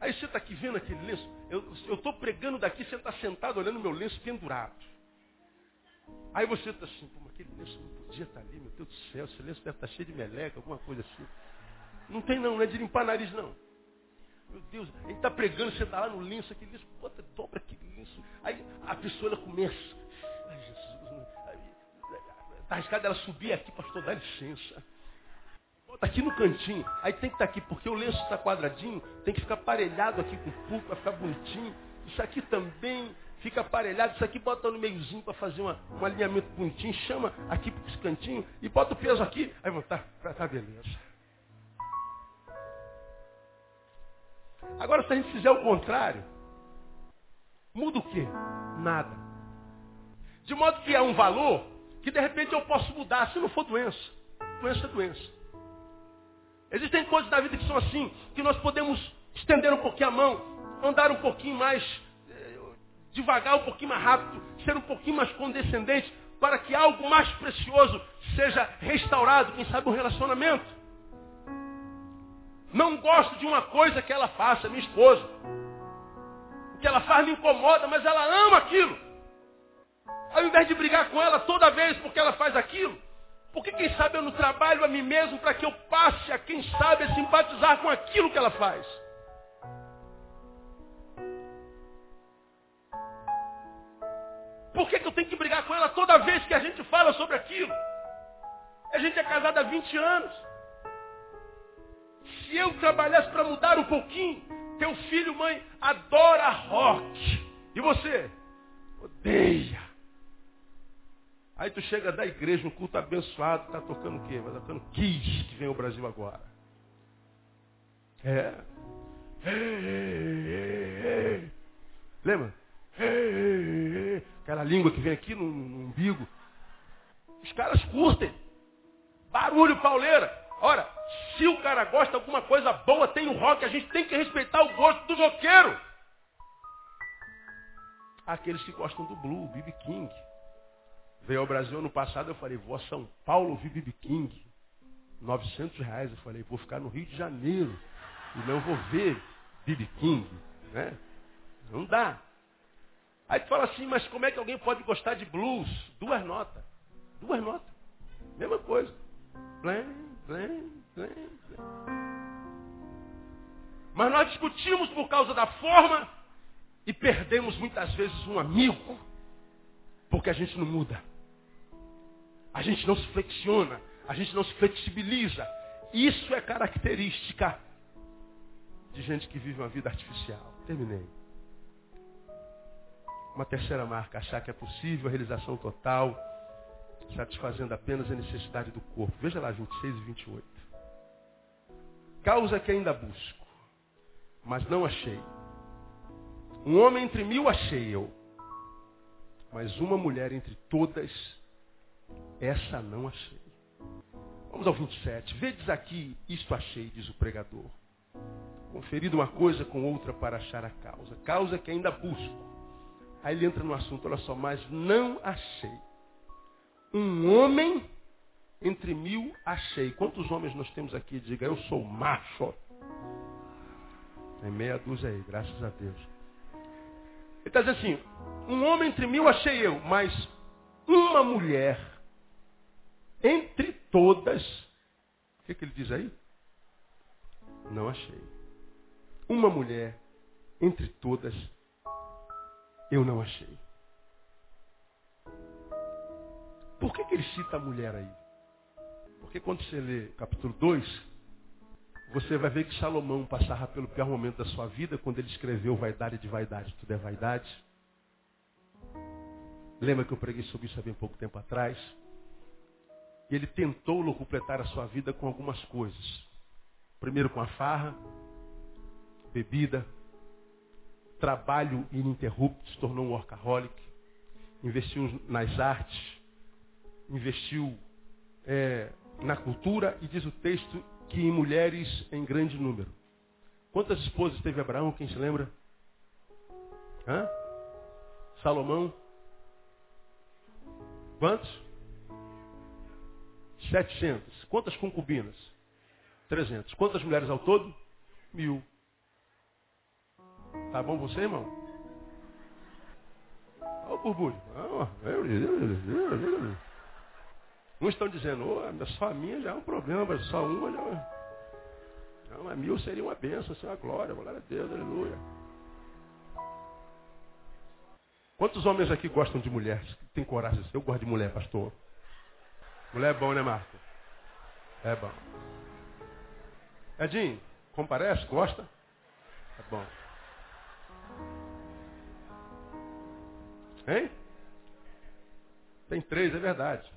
Aí você está aqui vendo aquele lenço. Eu estou pregando daqui, você está sentado olhando o meu lenço pendurado. Aí você está assim, pô, aquele lenço não podia estar tá ali, meu Deus do céu, esse lenço deve estar tá cheio de meleca, alguma coisa assim. Não tem não, não é de limpar nariz não. Meu Deus, gente está pregando, você está lá no lenço, aquele lenço, bota, dobra aquele lenço. Aí a pessoa ela começa. Ai, Jesus, está arriscado ela subir aqui, pastor, dá licença. Bota aqui no cantinho. Aí tem que estar tá aqui, porque o lenço está quadradinho, tem que ficar aparelhado aqui com o pulpo para ficar bonitinho. Isso aqui também fica aparelhado, isso aqui bota no meiozinho para fazer uma, um alinhamento bonitinho, chama aqui para esse cantinho e bota o peso aqui. Aí vão, tá, tá, tá beleza. Agora se a gente fizer o contrário, muda o quê? Nada. De modo que há um valor que de repente eu posso mudar, se não for doença. Doença é doença. Existem coisas na vida que são assim, que nós podemos estender um pouquinho a mão, andar um pouquinho mais devagar, um pouquinho mais rápido, ser um pouquinho mais condescendente, para que algo mais precioso seja restaurado, quem sabe um relacionamento. Não gosto de uma coisa que ela faça, minha esposa. O que ela faz me incomoda, mas ela ama aquilo. Ao invés de brigar com ela toda vez porque ela faz aquilo, porque quem sabe eu não trabalho a mim mesmo para que eu passe a quem sabe a simpatizar com aquilo que ela faz. Por que, que eu tenho que brigar com ela toda vez que a gente fala sobre aquilo? A gente é casado há 20 anos. Se eu trabalhasse para mudar um pouquinho, teu filho, mãe, adora rock. E você? Odeia. Aí tu chega da igreja, um culto abençoado, tá tocando o quê? Vai tocando Kiss, que vem ao Brasil agora. É. Lembra? Aquela língua que vem aqui no, no umbigo. Os caras curtem. Barulho pauleira. Ora, se o cara gosta de alguma coisa boa, tem o rock, a gente tem que respeitar o gosto do roqueiro. Aqueles que gostam do blue, B.B. King. Veio ao Brasil ano passado, eu falei, vou a São Paulo ouvir Bibi King. 900 reais. Eu falei, vou ficar no Rio de Janeiro. E não vou ver Bibi King. Né? Não dá. Aí tu fala assim, mas como é que alguém pode gostar de blues? Duas notas. Duas notas. Mesma coisa. Blém, blém, blém. Mas nós discutimos por causa da forma e perdemos muitas vezes um amigo. Porque a gente não muda. A gente não se flexiona, a gente não se flexibiliza. Isso é característica de gente que vive uma vida artificial. Terminei. Uma terceira marca, achar que é possível a realização total, satisfazendo apenas a necessidade do corpo. Veja lá, 26 e 28. Causa que ainda busco, mas não achei. Um homem entre mil achei eu, mas uma mulher entre todas essa não achei. Vamos ao 27. Vedes aqui, isto achei, diz o pregador. Conferido uma coisa com outra para achar a causa. Causa que ainda busco. Aí ele entra no assunto, olha só, mas não achei. Um homem entre mil achei. Quantos homens nós temos aqui? Diga, eu sou macho. Tem meia dúzia aí, graças a Deus. Ele está dizendo assim, um homem entre mil achei eu, mas uma mulher entre todas, o que, que ele diz aí? Não achei. Uma mulher entre todas, eu não achei. Por que, que ele cita a mulher aí? Porque quando você lê capítulo 2, você vai ver que Salomão passava pelo pior momento da sua vida quando ele escreveu vaidade de vaidade, tudo é vaidade. Lembra que eu preguei sobre isso há bem pouco tempo atrás? E ele tentou completar a sua vida com algumas coisas. Primeiro com a farra, bebida, trabalho ininterrupto, se tornou um workaholic, investiu nas artes, investiu é, na cultura e diz o texto que em mulheres em grande número. Quantas esposas teve Abraão? Quem se lembra? Hã? Salomão? Quantos? 700. Quantas concubinas? 300. Quantas mulheres ao todo? Mil. Tá bom você, irmão? Olha o burbulho. Uns estão dizendo, oh, só a minha já é um problema, só uma já é... Não, a mil seria uma bênção, seria uma glória, glória a Deus, aleluia. Quantos homens aqui gostam de mulheres? Tem coragem? Eu gosto de mulher, pastor. Mulher é bom, né, Marco? É bom. Edinho, comparece? Gosta? É bom. Hein? Tem três, é verdade.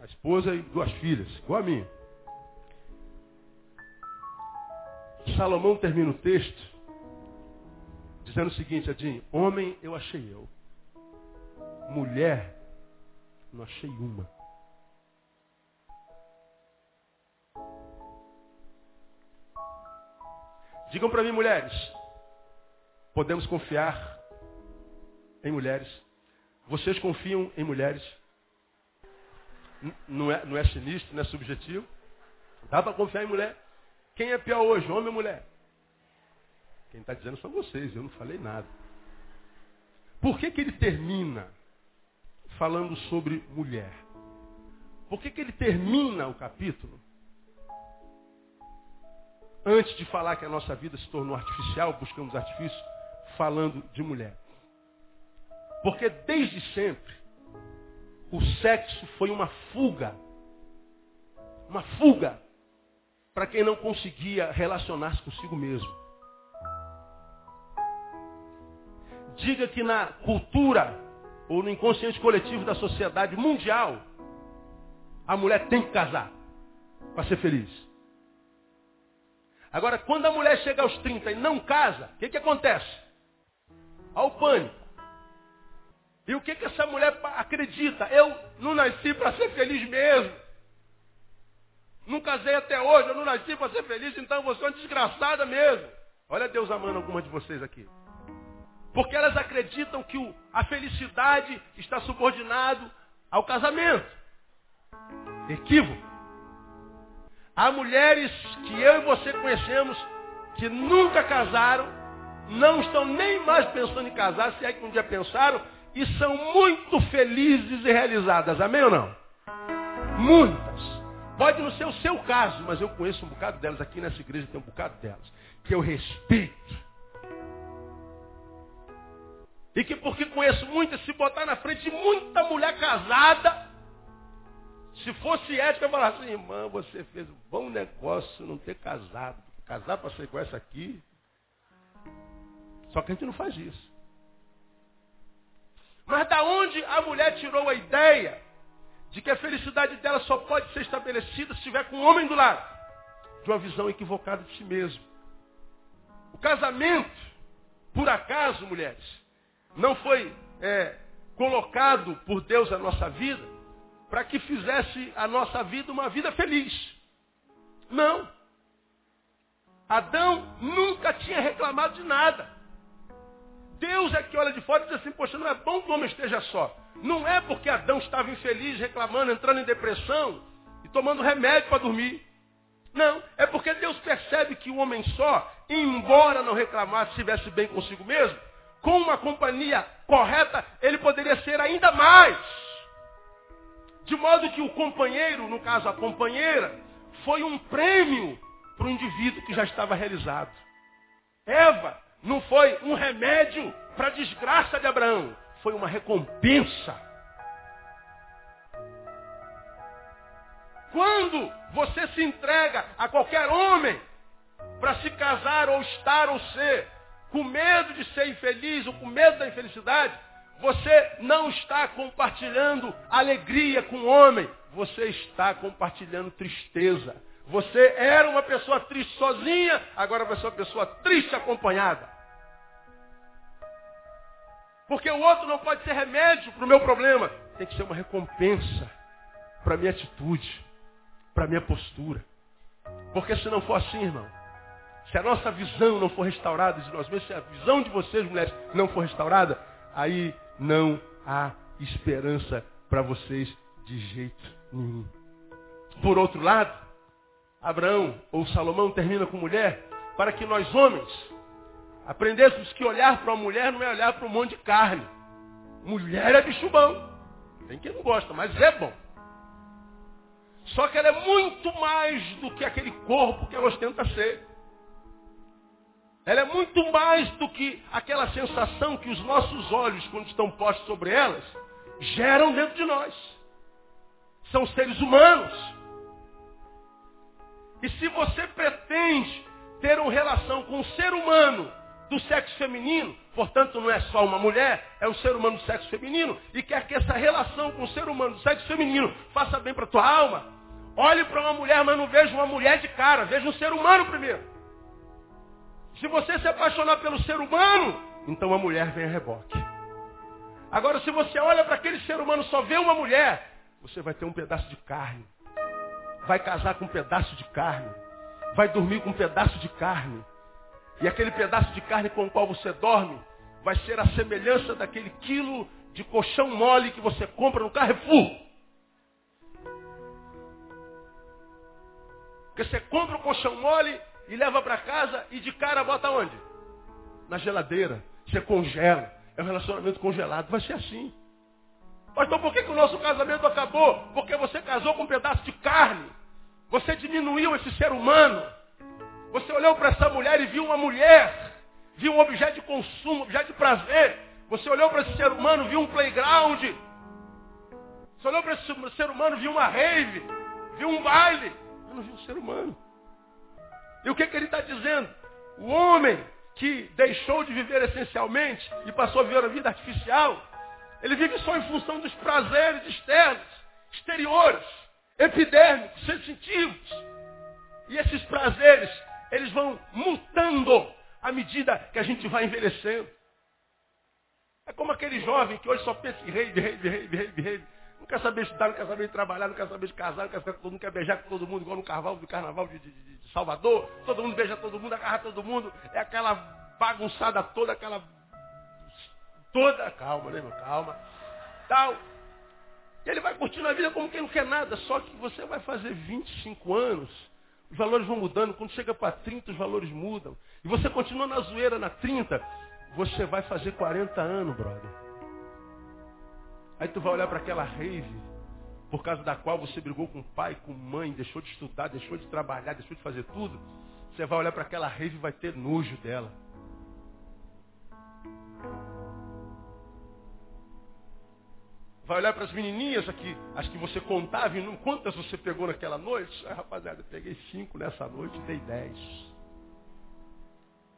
A esposa e duas filhas, igual a mim. Salomão termina o texto dizendo o seguinte, Edinho, homem eu achei eu. Mulher, não achei uma. Digam para mim, mulheres, podemos confiar em mulheres? Vocês confiam em mulheres? Não é, não é sinistro, não é subjetivo? Dá para confiar em mulher? Quem é pior hoje, homem ou mulher? Quem está dizendo são vocês, eu não falei nada. Por que, que ele termina falando sobre mulher? Por que, que ele termina o capítulo antes de falar que a nossa vida se tornou artificial, buscamos artifício, falando de mulher? Porque desde sempre o sexo foi uma fuga. Uma fuga para quem não conseguia relacionar-se consigo mesmo. Diga que na cultura ou no inconsciente coletivo da sociedade mundial, a mulher tem que casar para ser feliz. Agora, quando a mulher chega aos 30 e não casa, o que, que acontece? Ao pânico. E o que, que essa mulher acredita? Eu não nasci para ser feliz mesmo. Não casei até hoje, eu não nasci para ser feliz, então você é uma desgraçada mesmo. Olha Deus amando alguma de vocês aqui. Porque elas acreditam que o, a felicidade está subordinado ao casamento. Equívoco. Há mulheres que eu e você conhecemos que nunca casaram, não estão nem mais pensando em casar, se é que um dia pensaram, e são muito felizes e realizadas. Amém ou não? Muitas. Pode não ser o seu caso, mas eu conheço um bocado delas aqui nessa igreja, tem um bocado delas, que eu respeito e que porque conheço muito, se botar na frente de muita mulher casada, se fosse ética, eu falar assim, irmã, você fez um bom negócio não ter casado. Casar para ser igual essa aqui. Só que a gente não faz isso. Mas da onde a mulher tirou a ideia de que a felicidade dela só pode ser estabelecida se estiver com um homem do lado? De uma visão equivocada de si mesmo. O casamento, por acaso, mulheres, não foi é, colocado por Deus na nossa vida para que fizesse a nossa vida uma vida feliz. Não. Adão nunca tinha reclamado de nada. Deus é que olha de fora e diz assim, poxa, não é bom que o homem esteja só. Não é porque Adão estava infeliz, reclamando, entrando em depressão e tomando remédio para dormir. Não, é porque Deus percebe que o homem só, embora não reclamasse, estivesse bem consigo mesmo, com uma companhia correta, ele poderia ser ainda mais. De modo que o companheiro, no caso a companheira, foi um prêmio para o indivíduo que já estava realizado. Eva não foi um remédio para a desgraça de Abraão, foi uma recompensa. Quando você se entrega a qualquer homem para se casar ou estar ou ser com medo de ser infeliz ou com medo da infelicidade, você não está compartilhando alegria com o homem, você está compartilhando tristeza. Você era uma pessoa triste sozinha, agora vai ser uma pessoa triste acompanhada. Porque o outro não pode ser remédio para o meu problema. Tem que ser uma recompensa para a minha atitude, para a minha postura. Porque se não for assim, irmão, se a nossa visão não for restaurada de nós mesmos, se a visão de vocês, mulheres, não for restaurada, aí não há esperança para vocês de jeito nenhum. Por outro lado, Abraão ou Salomão termina com mulher para que nós homens aprendêssemos que olhar para uma mulher não é olhar para um monte de carne. Mulher é bicho bom. Tem quem não gosta, mas é bom. Só que ela é muito mais do que aquele corpo que ela ostenta ser. Ela é muito mais do que aquela sensação que os nossos olhos, quando estão postos sobre elas, geram dentro de nós. São seres humanos. E se você pretende ter uma relação com um ser humano do sexo feminino, portanto não é só uma mulher, é um ser humano do sexo feminino, e quer que essa relação com o ser humano do sexo feminino faça bem para a tua alma, olhe para uma mulher, mas não veja uma mulher de cara, veja um ser humano primeiro. Se você se apaixonar pelo ser humano, então a mulher vem a reboque. Agora, se você olha para aquele ser humano só vê uma mulher, você vai ter um pedaço de carne. Vai casar com um pedaço de carne. Vai dormir com um pedaço de carne. E aquele pedaço de carne com o qual você dorme vai ser a semelhança daquele quilo de colchão mole que você compra no Carrefour. Porque você compra o colchão mole e leva para casa e de cara bota onde? Na geladeira. Você congela. É um relacionamento congelado. Vai ser assim. Mas então por que, que o nosso casamento acabou? Porque você casou com um pedaço de carne. Você diminuiu esse ser humano. Você olhou para essa mulher e viu uma mulher, viu um objeto de consumo, um objeto de prazer. Você olhou para esse ser humano, viu um playground. Você olhou para esse ser humano, viu uma rave, viu um baile. Eu não vi um ser humano. E o que, que ele está dizendo? O homem que deixou de viver essencialmente e passou a viver a vida artificial, ele vive só em função dos prazeres externos, exteriores, epidérmicos, sensitivos. E esses prazeres eles vão mutando à medida que a gente vai envelhecendo. É como aquele jovem que hoje só pensa em rei, rei, rei, rei, rei. Não quer saber estudar, não quer saber trabalhar, não quer saber casar, não quer quer beijar com todo mundo, igual no carnaval, do carnaval de, de, de Salvador. Todo mundo beija todo mundo, agarra todo mundo. É aquela bagunçada toda, aquela. Toda. Calma, né, meu? Calma. Tal. E ele vai curtindo a vida como quem não quer nada. Só que você vai fazer 25 anos os valores vão mudando. Quando chega para 30, os valores mudam. E você continua na zoeira na 30, você vai fazer 40 anos, brother. Aí tu vai olhar para aquela rave, por causa da qual você brigou com pai, com mãe, deixou de estudar, deixou de trabalhar, deixou de fazer tudo. Você vai olhar para aquela rave e vai ter nojo dela. Vai olhar para as menininhas aqui, as que você contava, e quantas você pegou naquela noite? Ah, rapaziada, eu peguei cinco nessa noite dei dez.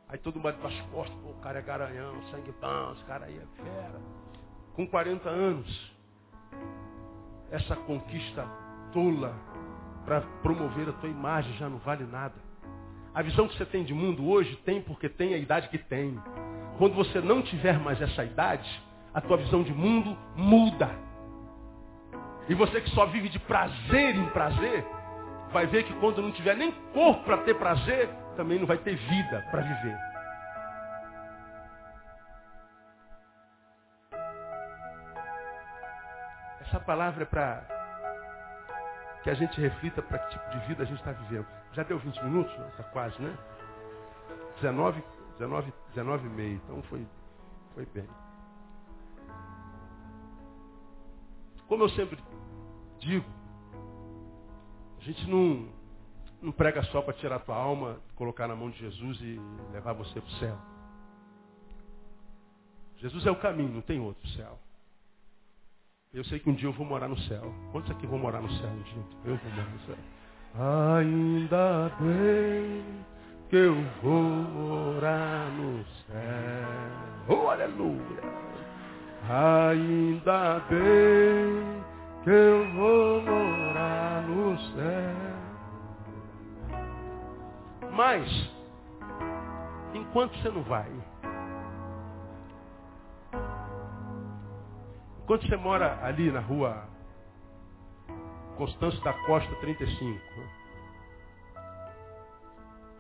Aí todo mundo para as costas, o cara é garanhão, sangue bom, esse cara aí é fera. Com 40 anos, essa conquista tola para promover a tua imagem já não vale nada. A visão que você tem de mundo hoje tem porque tem a idade que tem. Quando você não tiver mais essa idade, a tua visão de mundo muda. E você que só vive de prazer em prazer, vai ver que quando não tiver nem corpo para ter prazer, também não vai ter vida para viver. Essa palavra é para que a gente reflita para que tipo de vida a gente está vivendo. Já deu 20 minutos? Está quase, né? 19, 19, 19 e meio. Então foi, foi bem. Como eu sempre digo, a gente não, não prega só para tirar a tua alma, colocar na mão de Jesus e levar você para o céu. Jesus é o caminho, não tem outro céu. Eu sei que um dia eu vou morar no céu. Quantos aqui vão morar no céu um dia? Eu vou morar no céu. Ainda bem que eu vou morar no céu. Oh, aleluia! Ainda bem que eu vou morar no céu. Mas, enquanto você não vai, enquanto você mora ali na rua Constância da Costa 35,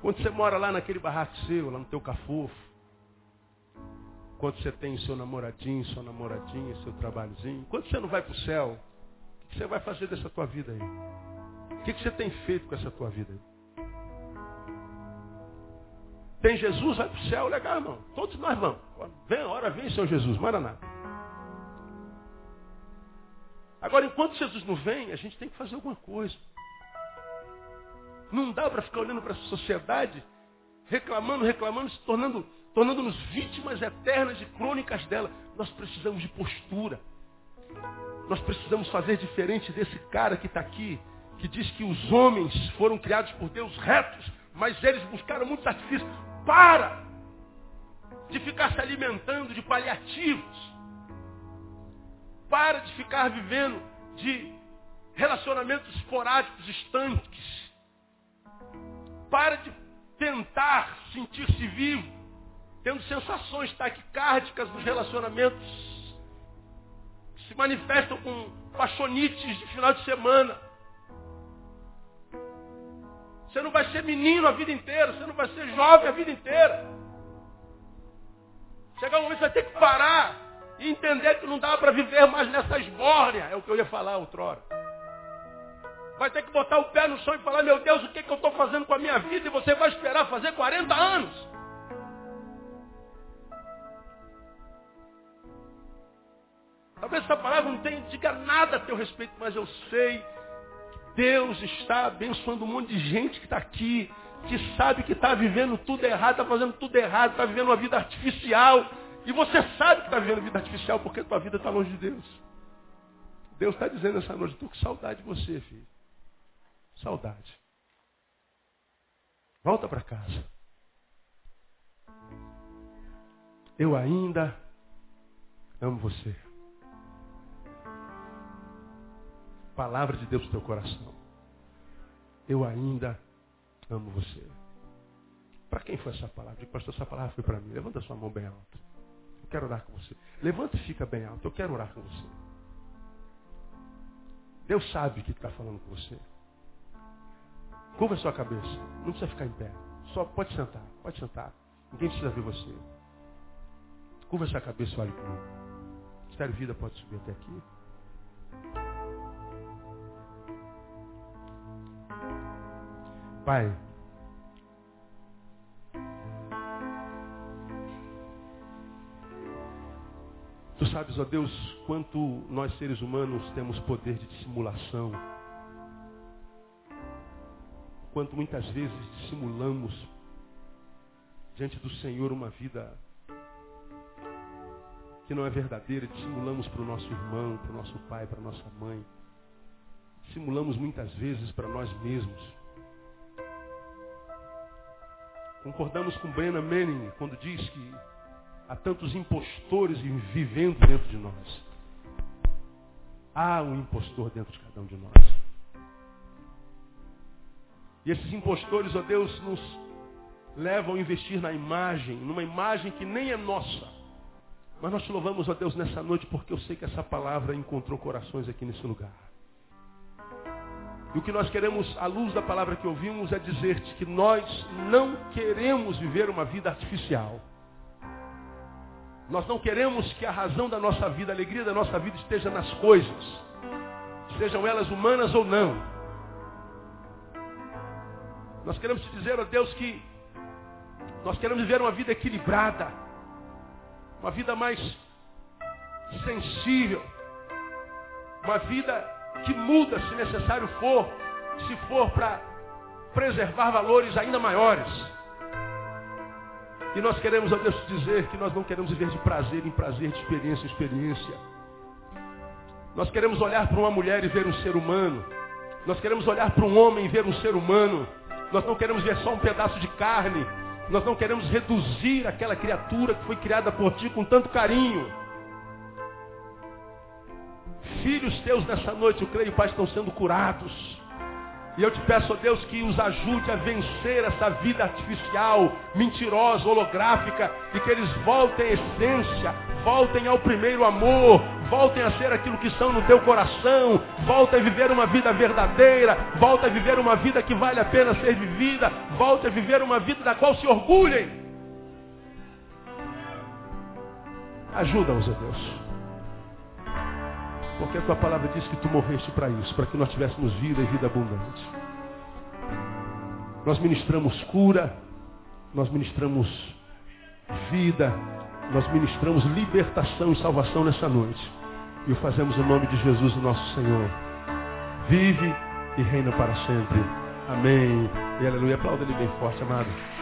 quando você mora lá naquele barraco seu, lá no teu cafofo, Enquanto você tem seu namoradinho, sua namoradinha, seu trabalhozinho. Enquanto você não vai para o céu, o que você vai fazer dessa tua vida aí? O que você tem feito com essa tua vida aí? Tem Jesus, vai para o céu, legal, irmão. Todos nós vamos. Vem, hora vem, Senhor Jesus, Maraná. Agora, enquanto Jesus não vem, a gente tem que fazer alguma coisa. Não dá para ficar olhando para a sociedade, reclamando, reclamando, se tornando, tornando-nos vítimas eternas de crônicas dela. Nós precisamos de postura. Nós precisamos fazer diferente desse cara que está aqui, que diz que os homens foram criados por Deus retos, mas eles buscaram muitos artifícios. Para de ficar se alimentando de paliativos. Para de ficar vivendo de relacionamentos esporádicos, estanques. Para de tentar sentir-se vivo, tendo sensações taquicárdicas nos relacionamentos que se manifestam com paixonites de final de semana. Você não vai ser menino a vida inteira, você não vai ser jovem a vida inteira. Chegar um momento você vai ter que parar e entender que não dá para viver mais nessa esbórnia. É o que eu ia falar outrora. Vai ter que botar o pé no chão e falar, meu Deus, o que, que eu estou fazendo com a minha vida? E você vai esperar fazer 40 anos. Talvez essa palavra não tenha, diga nada a teu respeito, mas eu sei que Deus está abençoando um monte de gente que está aqui, que sabe que está vivendo tudo errado, está fazendo tudo errado, está vivendo uma vida artificial. E você sabe que está vivendo vida artificial porque tua vida está longe de Deus. Deus está dizendo essa noite, estou com saudade de você, filho. Saudade. Volta para casa. Eu ainda amo você. Palavra de Deus no teu coração. Eu ainda amo você. Para quem foi essa palavra? Pastor, essa palavra foi para mim. Levanta sua mão bem alta. Eu quero orar com você. Levanta e fica bem alto. Eu quero orar com você. Deus sabe que está falando com você. Curva sua cabeça. Não precisa ficar em pé. Só pode sentar. Pode sentar. Ninguém precisa ver você. Curva sua cabeça e olhe comigo. Mistério Vida pode subir até aqui. Pai. Tu sabes, ó Deus, quanto nós seres humanos temos poder de dissimulação quanto muitas vezes dissimulamos diante do Senhor uma vida que não é verdadeira, dissimulamos para o nosso irmão, para o nosso pai, para a nossa mãe. Dissimulamos muitas vezes para nós mesmos. Concordamos com Brennan Manning quando diz que há tantos impostores vivendo dentro de nós. Há um impostor dentro de cada um de nós. E esses impostores, ó Deus, nos levam a investir na imagem, numa imagem que nem é nossa. Mas nós te louvamos, ó Deus, nessa noite, porque eu sei que essa palavra encontrou corações aqui nesse lugar. E o que nós queremos, à luz da palavra que ouvimos, é dizer-te que nós não queremos viver uma vida artificial. Nós não queremos que a razão da nossa vida, a alegria da nossa vida esteja nas coisas, sejam elas humanas ou não. Nós queremos te dizer, ó Deus, que nós queremos viver uma vida equilibrada, uma vida mais sensível, uma vida que muda se necessário for, se for para preservar valores ainda maiores. E nós queremos, ó Deus, dizer que nós não queremos viver de prazer em prazer, de experiência em experiência. Nós queremos olhar para uma mulher e ver um ser humano. Nós queremos olhar para um homem e ver um ser humano. Nós não queremos ver só um pedaço de carne. Nós não queremos reduzir aquela criatura que foi criada por ti com tanto carinho. Filhos teus nessa noite, eu creio, Pai, estão sendo curados. E eu te peço, ó Deus, que os ajude a vencer essa vida artificial, mentirosa, holográfica, e que eles voltem à essência, voltem ao primeiro amor, voltem a ser aquilo que são no teu coração, voltem a viver uma vida verdadeira, voltem a viver uma vida que vale a pena ser vivida, voltem a viver uma vida da qual se orgulhem. Ajuda-os, ó Deus. Porque a tua palavra diz que tu morreste para isso, para que nós tivéssemos vida e vida abundante. Nós ministramos cura, nós ministramos vida, nós ministramos libertação e salvação nessa noite. E o fazemos em nome de Jesus, o nosso Senhor. Vive e reina para sempre. Amém. E aleluia. Aplauda ele bem forte, amado.